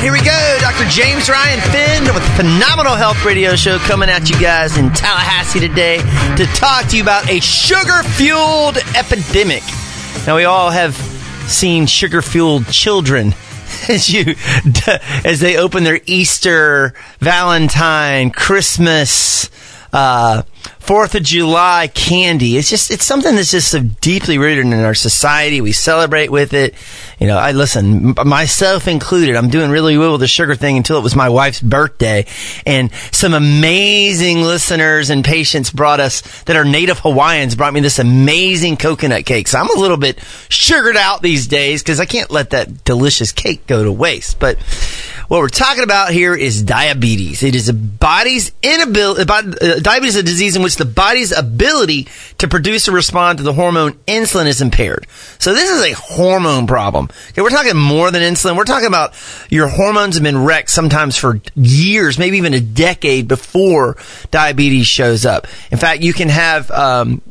right, here we go. Dr. James Ryan Fenn with the Phenomenal Health Radio Show coming at you guys in Tallahassee today to talk to you about a sugar fueled epidemic. Now, we all have seen sugar fueled children as you as they open their Easter, Valentine, Christmas, uh, Fourth of July candy. It's just it's something that's just so deeply rooted in our society. We celebrate with it. You know, I listen, myself included. I'm doing really well with the sugar thing until it was my wife's birthday, and some amazing listeners and patients brought us that are native Hawaiians brought me this amazing coconut cake. So I'm a little bit sugared out these days because I can't let that delicious cake go to waste. But what we're talking about here is diabetes. It is a body's inability. Uh, diabetes is a disease in which the body's ability to produce or respond to the hormone insulin is impaired. So this is a hormone problem. Okay, we're talking more than insulin. We're talking about your hormones have been wrecked sometimes for years, maybe even a decade before diabetes shows up. In fact, you can have um,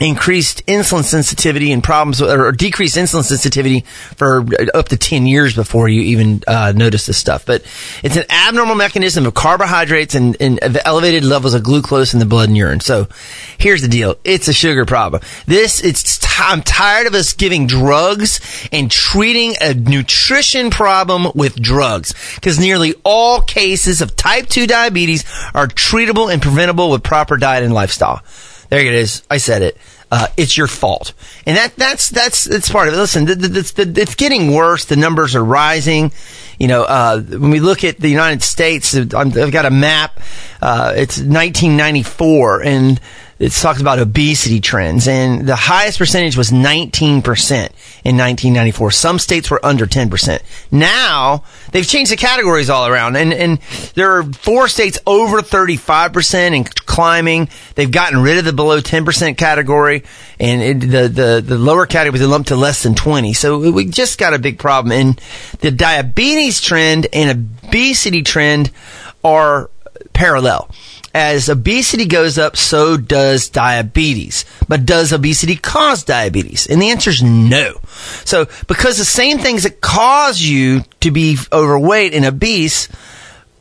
increased insulin sensitivity and problems or decreased insulin sensitivity for up to 10 years before you even uh, notice this stuff. But it's an abnormal mechanism of carbohydrates and, and, elevated levels of glucose in the blood and urine. So here's the deal. It's a sugar problem. This it's t- i'm tired of us giving drugs and treating a nutrition problem with drugs because nearly all cases of type 2 diabetes are treatable and preventable with proper diet and lifestyle there it is. I said it. Uh, it's your fault, and that that's that's that's part of it. Listen, the, the, the, it's getting worse. The numbers are rising. You know, uh, when we look at the United States, I've got a map. Uh, it's 1994, and it talks about obesity trends, and the highest percentage was 19% in 1994. Some states were under 10%. Now, they've changed the categories all around, and, and there are four states over 35% and climbing. They've gotten rid of the below 10% category, and it, the, the, the lower category was lumped to less than 20. So we just got a big problem. And the diabetes trend and obesity trend are parallel as obesity goes up, so does diabetes. But does obesity cause diabetes? And the answer is no. So, because the same things that cause you to be overweight and obese,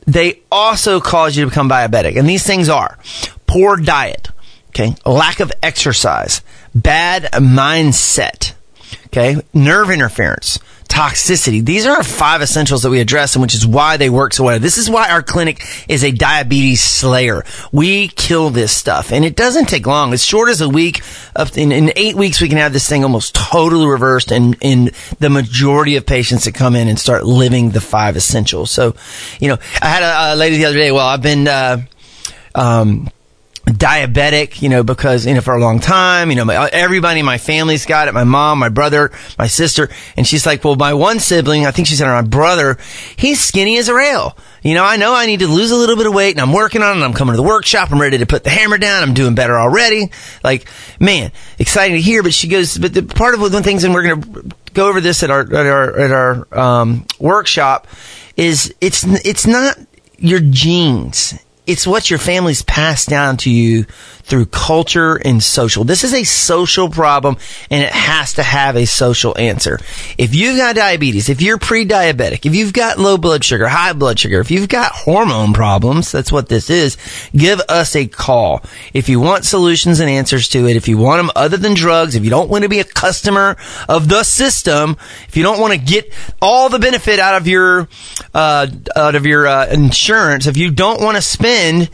they also cause you to become diabetic. And these things are poor diet, okay, lack of exercise, bad mindset, okay, nerve interference, toxicity. These are our five essentials that we address and which is why they work so well. This is why our clinic is a diabetes slayer. We kill this stuff and it doesn't take long. As short as a week in, in eight weeks, we can have this thing almost totally reversed in, in the majority of patients that come in and start living the five essentials. So, you know, I had a, a lady the other day. Well, I've been, uh, um, diabetic, you know, because, you know, for a long time, you know, my, everybody in my family's got it. My mom, my brother, my sister. And she's like, well, my one sibling, I think she said my brother, he's skinny as a rail. You know, I know I need to lose a little bit of weight and I'm working on it. I'm coming to the workshop. I'm ready to put the hammer down. I'm doing better already. Like, man, exciting to hear. But she goes, but the part of the things, and we're going to go over this at our, at our, at our, um, workshop is it's, it's not your genes it's what your family's passed down to you through culture and social. This is a social problem and it has to have a social answer. If you've got diabetes, if you're pre-diabetic, if you've got low blood sugar, high blood sugar, if you've got hormone problems, that's what this is, give us a call. If you want solutions and answers to it, if you want them other than drugs, if you don't want to be a customer of the system, if you don't want to get all the benefit out of your, uh, out of your, uh, insurance, if you don't want to spend,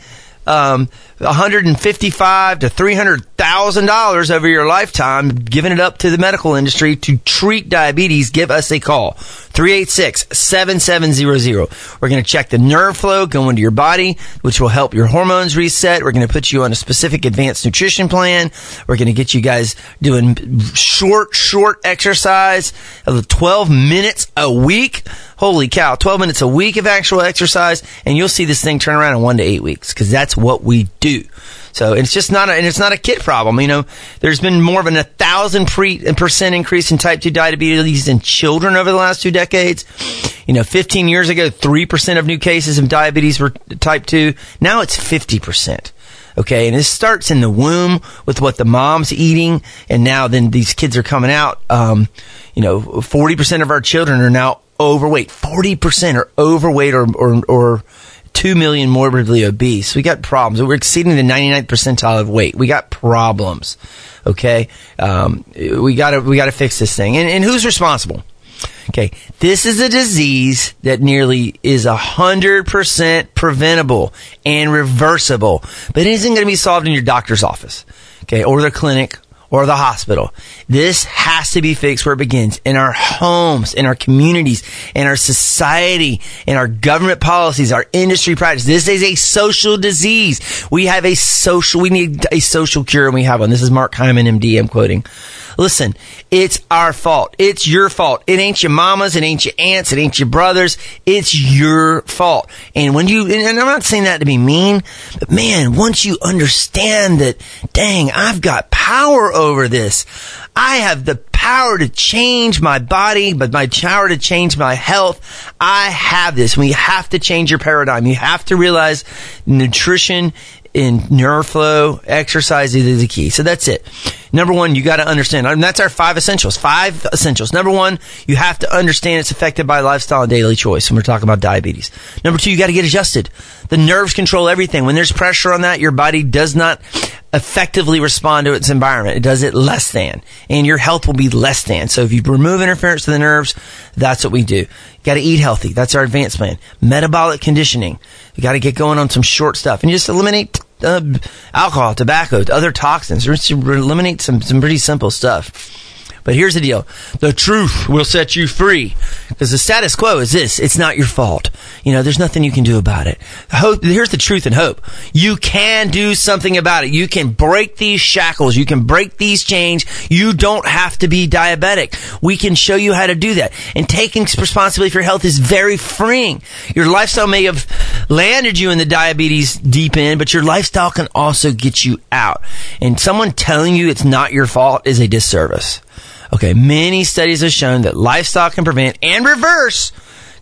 um, 155 to 300 thousand dollars over your lifetime, giving it up to the medical industry to treat diabetes, give us a call. 386-7700. We're going to check the nerve flow going to your body, which will help your hormones reset. We're going to put you on a specific advanced nutrition plan. We're going to get you guys doing short, short exercise of 12 minutes a week. Holy cow, 12 minutes a week of actual exercise, and you'll see this thing turn around in one to eight weeks, because that's what we do. So it's just not a, and it's not a kid problem. You know, there's been more than a thousand percent increase in type 2 diabetes in children over the last two decades. You know, 15 years ago, 3% of new cases of diabetes were type 2. Now it's 50%. Okay. And this starts in the womb with what the mom's eating. And now then these kids are coming out. Um, you know, 40% of our children are now overweight. 40% are overweight or, or, or 2 million morbidly obese. We got problems. We're exceeding the 99th percentile of weight. We got problems. Okay. Um, we gotta, we gotta fix this thing. And, and who's responsible? Okay. This is a disease that nearly is a hundred percent preventable and reversible, but it isn't going to be solved in your doctor's office. Okay. Or the clinic or the hospital. This has to be fixed where it begins in our homes, in our communities, in our society, in our government policies, our industry practice. This is a social disease. We have a social, we need a social cure and we have one. This is Mark Hyman, MD, I'm quoting. Listen, it's our fault. It's your fault. It ain't your mama's. It ain't your aunts. It ain't your brothers. It's your fault. And when you, and I'm not saying that to be mean, but man, once you understand that, dang, I've got power over this. I have the power to change my body, but my power to change my health. I have this. We have to change your paradigm. You have to realize nutrition in NeuroFlow, exercise is the key. So that's it. Number one, you got to understand, and that's our five essentials. Five essentials. Number one, you have to understand it's affected by lifestyle and daily choice. And we're talking about diabetes. Number two, you got to get adjusted. The nerves control everything. When there's pressure on that, your body does not effectively respond to its environment. It does it less than, and your health will be less than. So if you remove interference to the nerves, that's what we do. You got to eat healthy. That's our advanced plan. Metabolic conditioning. You got to get going on some short stuff and you just eliminate uh, alcohol, tobacco, other toxins. Eliminate some, some pretty simple stuff. But here's the deal. The truth will set you free. Because the status quo is this. It's not your fault. You know, there's nothing you can do about it. Hope, here's the truth and hope. You can do something about it. You can break these shackles. You can break these chains. You don't have to be diabetic. We can show you how to do that. And taking responsibility for your health is very freeing. Your lifestyle may have landed you in the diabetes deep end, but your lifestyle can also get you out. And someone telling you it's not your fault is a disservice. Okay, many studies have shown that lifestyle can prevent and reverse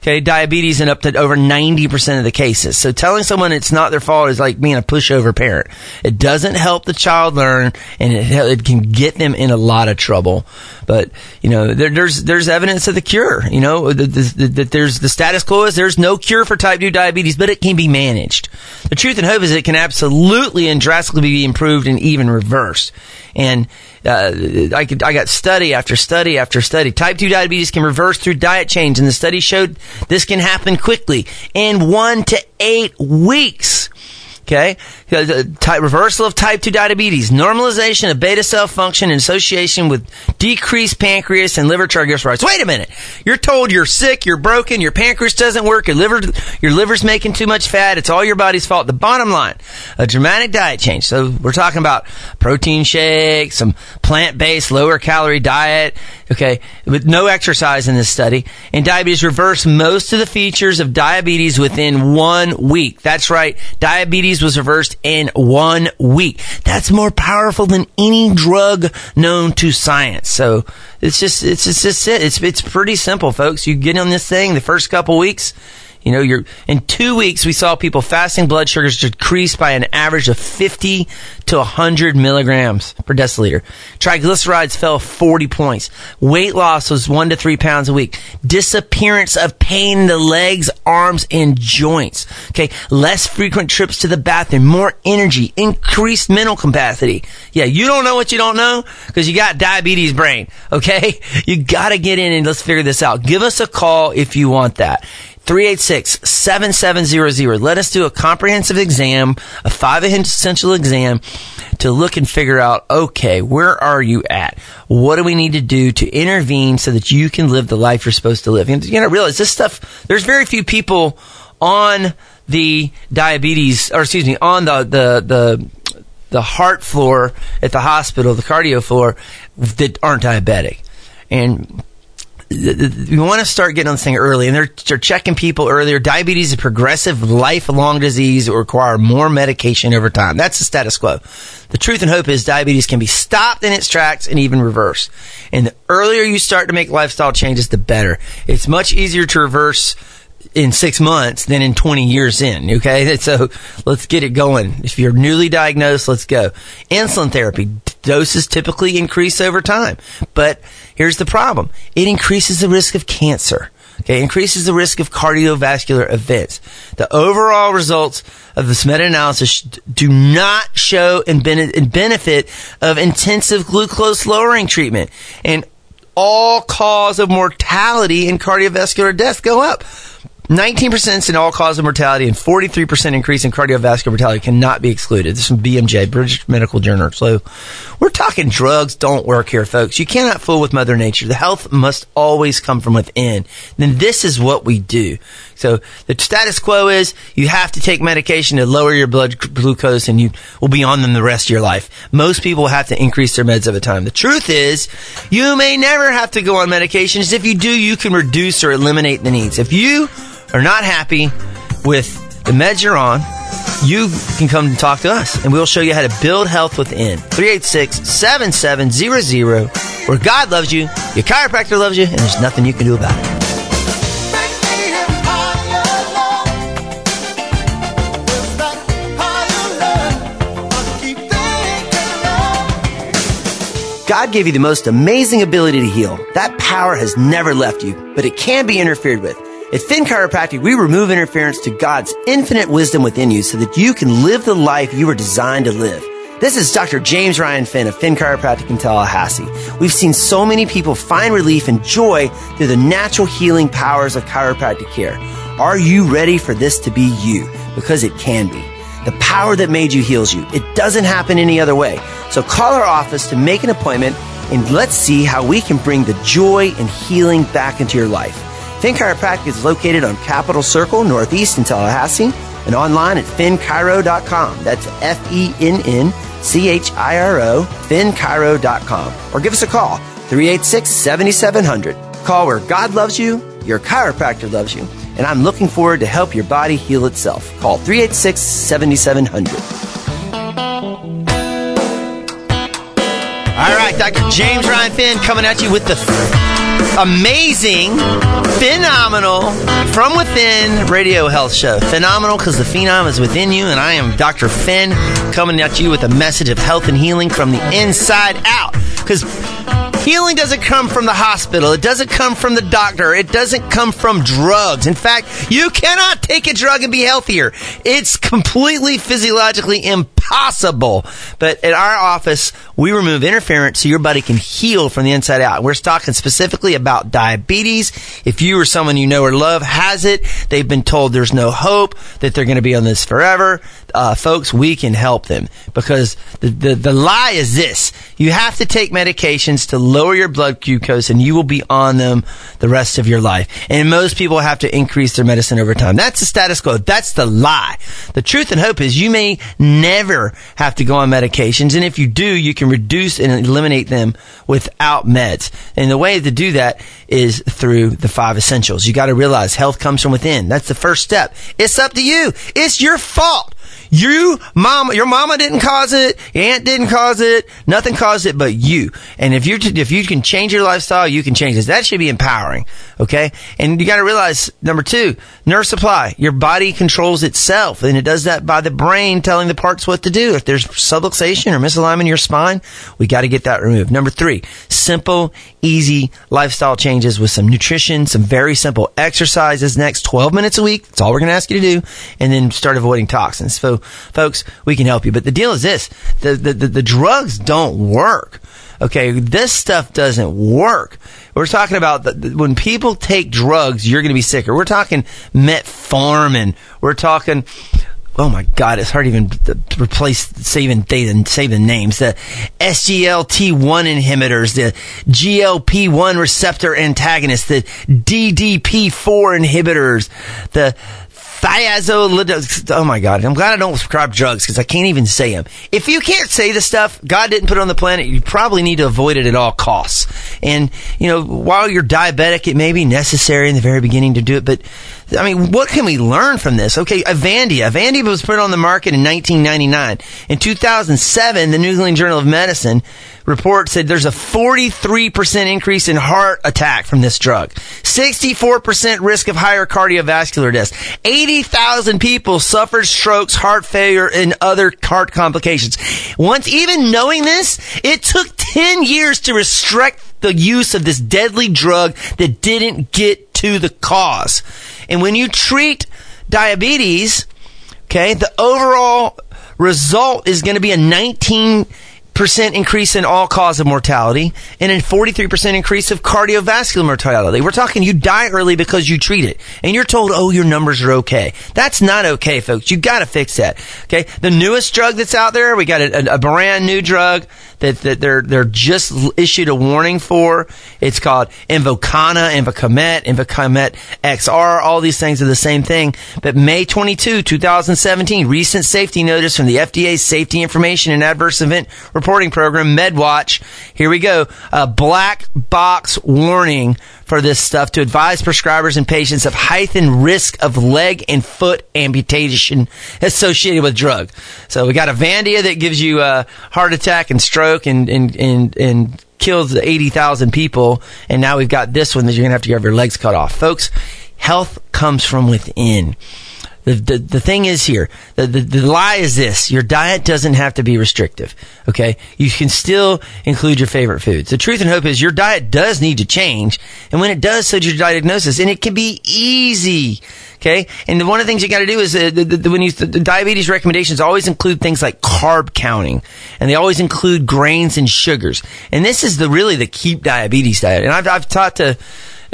okay, diabetes in up to over 90% of the cases. So telling someone it's not their fault is like being a pushover parent. It doesn't help the child learn and it, it can get them in a lot of trouble. But, you know, there, there's, there's evidence of the cure, you know, that the, there's the status quo is there's no cure for type 2 diabetes, but it can be managed. The truth and hope is it can absolutely and drastically be improved and even reversed. And, uh, I could, I got study after study after study. Type 2 diabetes can reverse through diet change, and the study showed this can happen quickly in one to eight weeks. Okay. Uh, uh, type, reversal of type 2 diabetes, normalization of beta cell function in association with decreased pancreas and liver triglycerides. Wait a minute. You're told you're sick, you're broken, your pancreas doesn't work, your liver, your liver's making too much fat. It's all your body's fault. The bottom line, a dramatic diet change. So we're talking about protein shake, some plant-based lower calorie diet, okay, with no exercise in this study. And diabetes reversed most of the features of diabetes within one week. That's right. Diabetes was reversed in one week. That's more powerful than any drug known to science. So it's just, it's just, it's it. It's, it's pretty simple, folks. You get on this thing the first couple weeks, you know, you're in two weeks we saw people fasting blood sugars decrease by an average of 50 to 100 milligrams per deciliter. Triglycerides fell 40 points. Weight loss was one to three pounds a week. Disappearance of pain in the legs, arms, and joints. Okay, less frequent trips to the bathroom, more energy, increased mental capacity. Yeah, you don't know what you don't know because you got diabetes brain. Okay, you got to get in and let's figure this out. Give us a call if you want that. 386-7700. Let us do a comprehensive exam, a five essential exam to look and figure out, okay, where are you at? What do we need to do to intervene so that you can live the life you're supposed to live? And you know, realize this stuff, there's very few people on the diabetes, or excuse me, on the, the, the, the heart floor at the hospital, the cardio floor, that aren't diabetic. And we want to start getting on this thing early, and they're, they're checking people earlier. Diabetes is a progressive, lifelong disease that require more medication over time. That's the status quo. The truth and hope is diabetes can be stopped in its tracks and even reversed. And the earlier you start to make lifestyle changes, the better. It's much easier to reverse in six months than in 20 years in. Okay. So let's get it going. If you're newly diagnosed, let's go. Insulin therapy doses typically increase over time, but here's the problem. It increases the risk of cancer. Okay, increases the risk of cardiovascular events. The overall results of this meta-analysis do not show and benefit of intensive glucose lowering treatment. And all cause of mortality and cardiovascular death go up. 19% in all cause of mortality and 43% increase in cardiovascular mortality cannot be excluded. This is from BMJ, British Medical Journal. So we're talking drugs don't work here, folks. You cannot fool with Mother Nature. The health must always come from within. Then this is what we do. So the status quo is you have to take medication to lower your blood glucose and you will be on them the rest of your life. Most people have to increase their meds over time. The truth is you may never have to go on medications. If you do, you can reduce or eliminate the needs. If you are not happy with the meds you're on, you can come and talk to us and we'll show you how to build health within. 386-7700 where God loves you, your chiropractor loves you, and there's nothing you can do about it. God gave you the most amazing ability to heal. That power has never left you, but it can be interfered with. At Fenn Chiropractic, we remove interference to God's infinite wisdom within you so that you can live the life you were designed to live. This is Dr. James Ryan Fenn of Fenn Chiropractic in Tallahassee. We've seen so many people find relief and joy through the natural healing powers of chiropractic care. Are you ready for this to be you? Because it can be. The power that made you heals you. It doesn't happen any other way. So call our office to make an appointment and let's see how we can bring the joy and healing back into your life. Fenn Chiropractic is located on Capitol Circle, Northeast in Tallahassee, and online at fennchiro.com. That's F-E-N-N-C-H-I-R-O, fennchiro.com. Or give us a call, 386-7700. Call where God loves you, your chiropractor loves you, and I'm looking forward to help your body heal itself. Call 386-7700. All right, Dr. James Ryan Fenn coming at you with the amazing, phenomenal, from within radio health show. Phenomenal because the phenom is within you, and I am Dr. Fenn coming at you with a message of health and healing from the inside out. Because Healing doesn't come from the hospital. It doesn't come from the doctor. It doesn't come from drugs. In fact, you cannot take a drug and be healthier. It's completely physiologically impossible. But at our office, we remove interference so your body can heal from the inside out. We're talking specifically about diabetes. If you or someone you know or love has it, they've been told there's no hope, that they're going to be on this forever. Uh, folks, we can help them because the, the, the lie is this. You have to take medications to lower your blood glucose and you will be on them the rest of your life. And most people have to increase their medicine over time. That's the status quo. That's the lie. The truth and hope is you may never have to go on medications. And if you do, you can reduce and eliminate them without meds. And the way to do that is through the five essentials. You got to realize health comes from within. That's the first step. It's up to you. It's your fault. You, mama, your mama didn't cause it. Your aunt didn't cause it. Nothing caused it but you. And if you if you can change your lifestyle, you can change this. That should be empowering. Okay. And you got to realize number two, nerve supply. Your body controls itself and it does that by the brain telling the parts what to do. If there's subluxation or misalignment in your spine, we got to get that removed. Number three, simple, easy lifestyle changes with some nutrition, some very simple exercises next 12 minutes a week. That's all we're going to ask you to do. And then start avoiding toxins. So folks, we can help you. But the deal is this: the the, the, the drugs don't work. Okay, this stuff doesn't work. We're talking about the, when people take drugs, you're going to be sicker. We're talking metformin. We're talking oh my god, it's hard to even to replace saving say the names. The SGLT1 inhibitors, the GLP1 receptor antagonists, the DDP4 inhibitors, the thiazolidine. Oh my God. I'm glad I don't prescribe drugs because I can't even say them. If you can't say the stuff, God didn't put it on the planet, you probably need to avoid it at all costs. And, you know, while you're diabetic, it may be necessary in the very beginning to do it, but I mean, what can we learn from this? Okay, Avandia. Avandia was put on the market in 1999. In 2007, the New England Journal of Medicine report said there's a 43% increase in heart attack from this drug. 64% risk of higher cardiovascular deaths. 80,000 people suffered strokes, heart failure, and other heart complications. Once even knowing this, it took 10 years to restrict the use of this deadly drug that didn't get to the cause. And when you treat diabetes, okay, the overall result is going to be a 19 percent increase in all cause of mortality and a 43% increase of cardiovascular mortality. We're talking you die early because you treat it and you're told, oh, your numbers are okay. That's not okay, folks. You gotta fix that. Okay. The newest drug that's out there, we got a, a brand new drug that, that they're, they're just issued a warning for. It's called Invokana, Invokamet, Invokamet XR. All these things are the same thing. But May 22, 2017, recent safety notice from the FDA's Safety Information and Adverse Event Reporting Program, MedWatch. Here we go. A black box warning for this stuff to advise prescribers and patients of heightened risk of leg and foot amputation associated with drug. So we got Avandia that gives you a heart attack and stroke and, and, and, and kills 80,000 people. And now we've got this one that you're going to have to have your legs cut off. Folks, health comes from within. The, the, the thing is here, the, the, the lie is this, your diet doesn't have to be restrictive, okay? You can still include your favorite foods. The truth and hope is your diet does need to change, and when it does, so does your diagnosis, and it can be easy, okay? And one of the things you gotta do is, uh, the, the, when you, the diabetes recommendations always include things like carb counting, and they always include grains and sugars. And this is the, really the keep diabetes diet. And I've, I've taught to,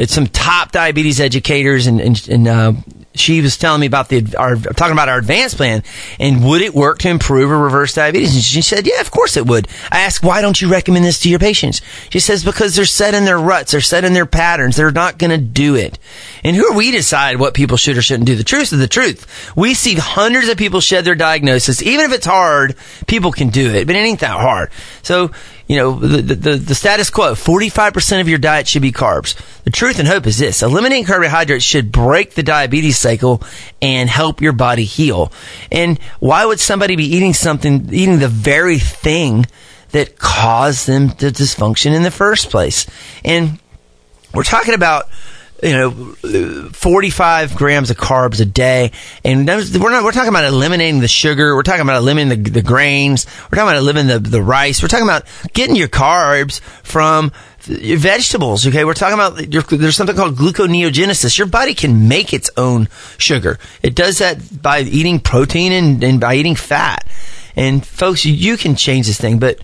some top diabetes educators and, and, and uh, she was telling me about the our talking about our advanced plan and would it work to improve or reverse diabetes? And she said, "Yeah, of course it would." I asked, "Why don't you recommend this to your patients?" She says, "Because they're set in their ruts, they're set in their patterns. They're not going to do it." And who are we to decide what people should or shouldn't do? The truth is the truth. We see hundreds of people shed their diagnosis. Even if it's hard, people can do it, but it ain't that hard. So you know, the, the, the status quo, 45% of your diet should be carbs. The truth and hope is this. Eliminating carbohydrates should break the diabetes cycle and help your body heal. And why would somebody be eating something, eating the very thing that caused them to dysfunction in the first place? And we're talking about you know, 45 grams of carbs a day. And we're not, we're talking about eliminating the sugar. We're talking about eliminating the, the grains. We're talking about eliminating the, the rice. We're talking about getting your carbs from your vegetables. Okay. We're talking about your, there's something called gluconeogenesis. Your body can make its own sugar. It does that by eating protein and, and by eating fat. And folks, you can change this thing, but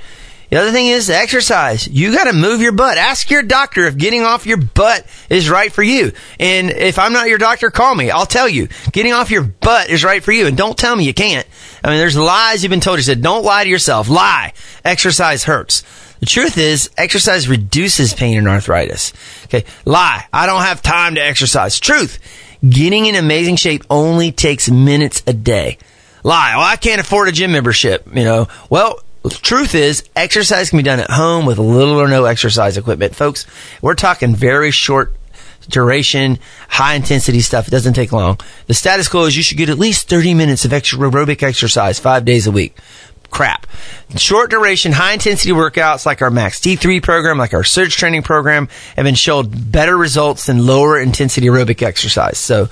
the other thing is exercise. You got to move your butt. Ask your doctor if getting off your butt is right for you. And if I'm not your doctor, call me. I'll tell you. Getting off your butt is right for you. And don't tell me you can't. I mean, there's lies you've been told. You said, don't lie to yourself. Lie. Exercise hurts. The truth is, exercise reduces pain and arthritis. Okay. Lie. I don't have time to exercise. Truth. Getting in amazing shape only takes minutes a day. Lie. Well, I can't afford a gym membership. You know, well, the truth is, exercise can be done at home with little or no exercise equipment. Folks, we're talking very short duration, high intensity stuff. It doesn't take long. The status quo is you should get at least 30 minutes of aerobic exercise five days a week crap. Short duration, high intensity workouts like our Max T3 program, like our surge training program, have been shown better results than lower intensity aerobic exercise. So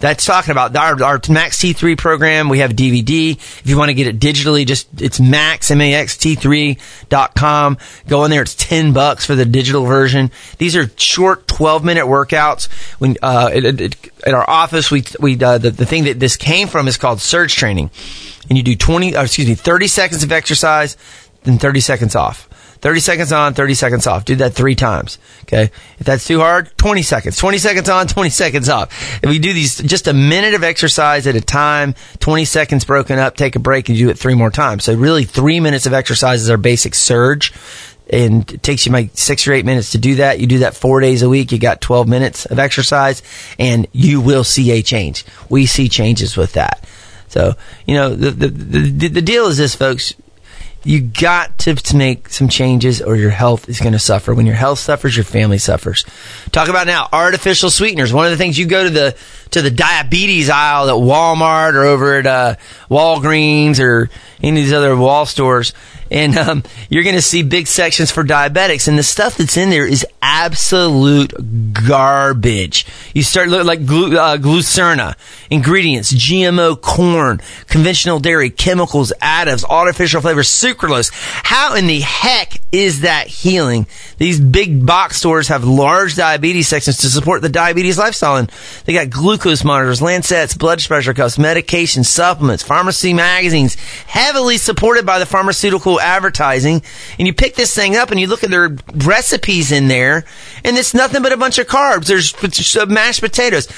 that's talking about our, our Max T3 program. We have DVD. If you want to get it digitally, just it's max, M-A-X-T3.com. Go in there. It's 10 bucks for the digital version. These are short 12 minute workouts. When, uh, it, it, at our office, we, we, uh, the, the thing that this came from is called surge training and you do 20, or excuse me, 30 seconds of exercise, then 30 seconds off. 30 seconds on, 30 seconds off. Do that three times. Okay. If that's too hard, 20 seconds. 20 seconds on, 20 seconds off. If we do these just a minute of exercise at a time, 20 seconds broken up, take a break and do it three more times. So really three minutes of exercise is our basic surge. And it takes you like six or eight minutes to do that. You do that four days a week. You got 12 minutes of exercise and you will see a change. We see changes with that. So, you know, the, the, the, the deal is this, folks. You got to, to make some changes or your health is going to suffer. When your health suffers, your family suffers. Talk about now artificial sweeteners. One of the things you go to the, to the diabetes aisle at Walmart or over at, uh, Walgreens or any of these other wall stores and um, you're going to see big sections for diabetics and the stuff that's in there is absolute garbage. You start looking like glu- uh, glucerna, ingredients, GMO corn, conventional dairy, chemicals, additives, artificial flavors, sucralose. How in the heck is that healing? These big box stores have large diabetes sections to support the diabetes lifestyle. And they got glucose monitors, lancets, blood pressure cuffs, medication, supplements, pharmacy magazines, heavily supported by the pharmaceutical advertising. And you pick this thing up and you look at their recipes in there and it's nothing but a bunch of carbs. There's uh, mashed potatoes.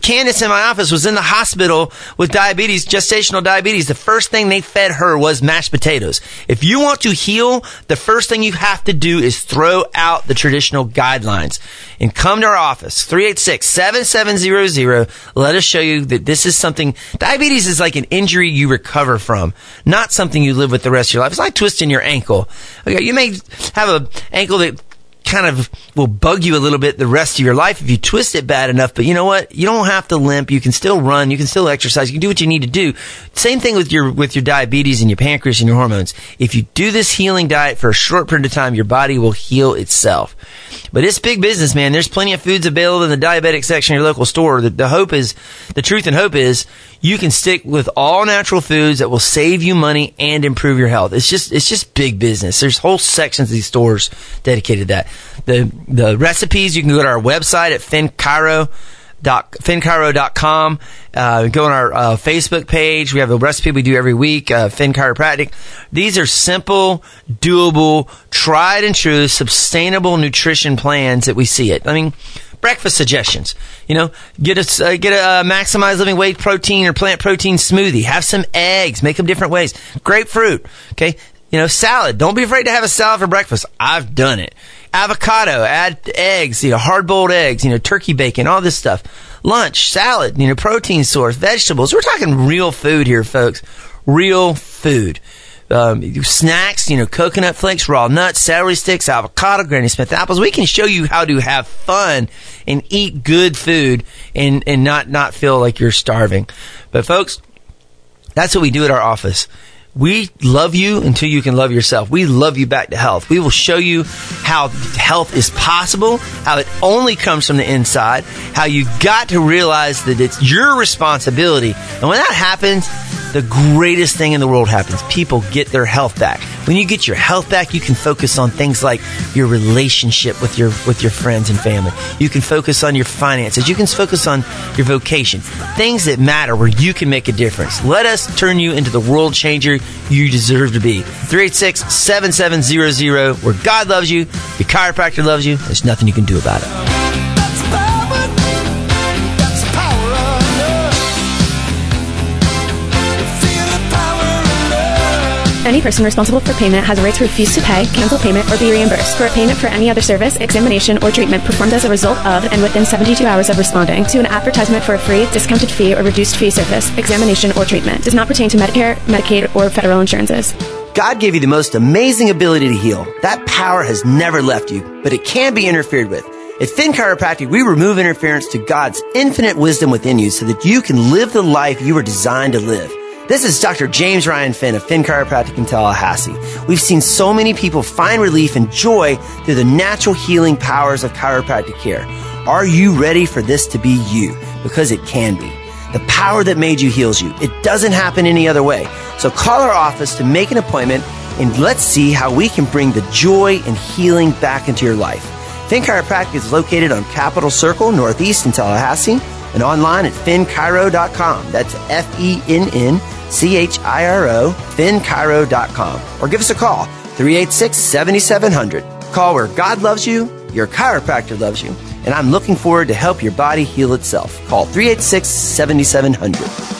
Candace in my office was in the hospital with diabetes, gestational diabetes. The first thing they fed her was mashed potatoes. If you want to heal, the first thing you have to do is throw out the traditional guidelines and come to our office, 386-7700. Let us show you that this is something, diabetes is like an injury you recover from, not something you live with the rest of your life. It's like twisting your ankle. Okay, you may have an ankle that kind of will bug you a little bit the rest of your life if you twist it bad enough. But you know what? You don't have to limp. You can still run. You can still exercise. You can do what you need to do. Same thing with your with your diabetes and your pancreas and your hormones. If you do this healing diet for a short period of time, your body will heal itself. But it's big business, man. There's plenty of foods available in the diabetic section of your local store. The, the hope is, the truth and hope is, you can stick with all natural foods that will save you money and improve your health. It's just, it's just big business. There's whole sections of these stores dedicated to that. The, the recipes, you can go to our website at FennChiro dot fennchiro.com. Uh, go on our uh, Facebook page. We have a recipe we do every week, uh, Fenn Chiropractic. These are simple, doable, tried and true, sustainable nutrition plans that we see it. I mean, breakfast suggestions. You know, get a uh, get a uh, maximize living weight protein or plant protein smoothie. Have some eggs. Make them different ways. Grapefruit. Okay. You know, salad. Don't be afraid to have a salad for breakfast. I've done it avocado, add eggs, you know, hard boiled eggs, you know, turkey bacon, all this stuff. Lunch, salad, you know, protein source, vegetables. We're talking real food here, folks. Real food. Um, snacks, you know, coconut flakes, raw nuts, celery sticks, avocado, Granny Smith apples. We can show you how to have fun and eat good food and, and not, not feel like you're starving. But folks, that's what we do at our office. We love you until you can love yourself. We love you back to health. We will show you how health is possible, how it only comes from the inside, how you've got to realize that it's your responsibility. And when that happens, the greatest thing in the world happens. People get their health back. When you get your health back, you can focus on things like your relationship with your with your friends and family. You can focus on your finances. You can focus on your vocation. Things that matter where you can make a difference. Let us turn you into the world changer you deserve to be. 386-7700 where God loves you, your chiropractor loves you. There's nothing you can do about it. Any person responsible for payment has a right to refuse to pay, cancel payment, or be reimbursed for a payment for any other service, examination, or treatment performed as a result of and within 72 hours of responding to an advertisement for a free, discounted fee, or reduced fee service, examination, or treatment. Does not pertain to Medicare, Medicaid, or federal insurances. God gave you the most amazing ability to heal. That power has never left you, but it can be interfered with. At Fenn Chiropractic, we remove interference to God's infinite wisdom within you so that you can live the life you were designed to live. This is Dr. James Ryan Fenn of Fenn Chiropractic in Tallahassee. We've seen so many people find relief and joy through the natural healing powers of chiropractic care. Are you ready for this to be you? Because it can be. The power that made you heals you. It doesn't happen any other way. So call our office to make an appointment and let's see how we can bring the joy and healing back into your life. Fenn Chiropractic is located on Capitol Circle, Northeast in Tallahassee, and online at fennchiro.com. That's F E N N C H I R O, fennchiro.com, or give us a call, 386 7700. Call where God loves you, your chiropractor loves you, and I'm looking forward to help your body heal itself. Call 386 7700.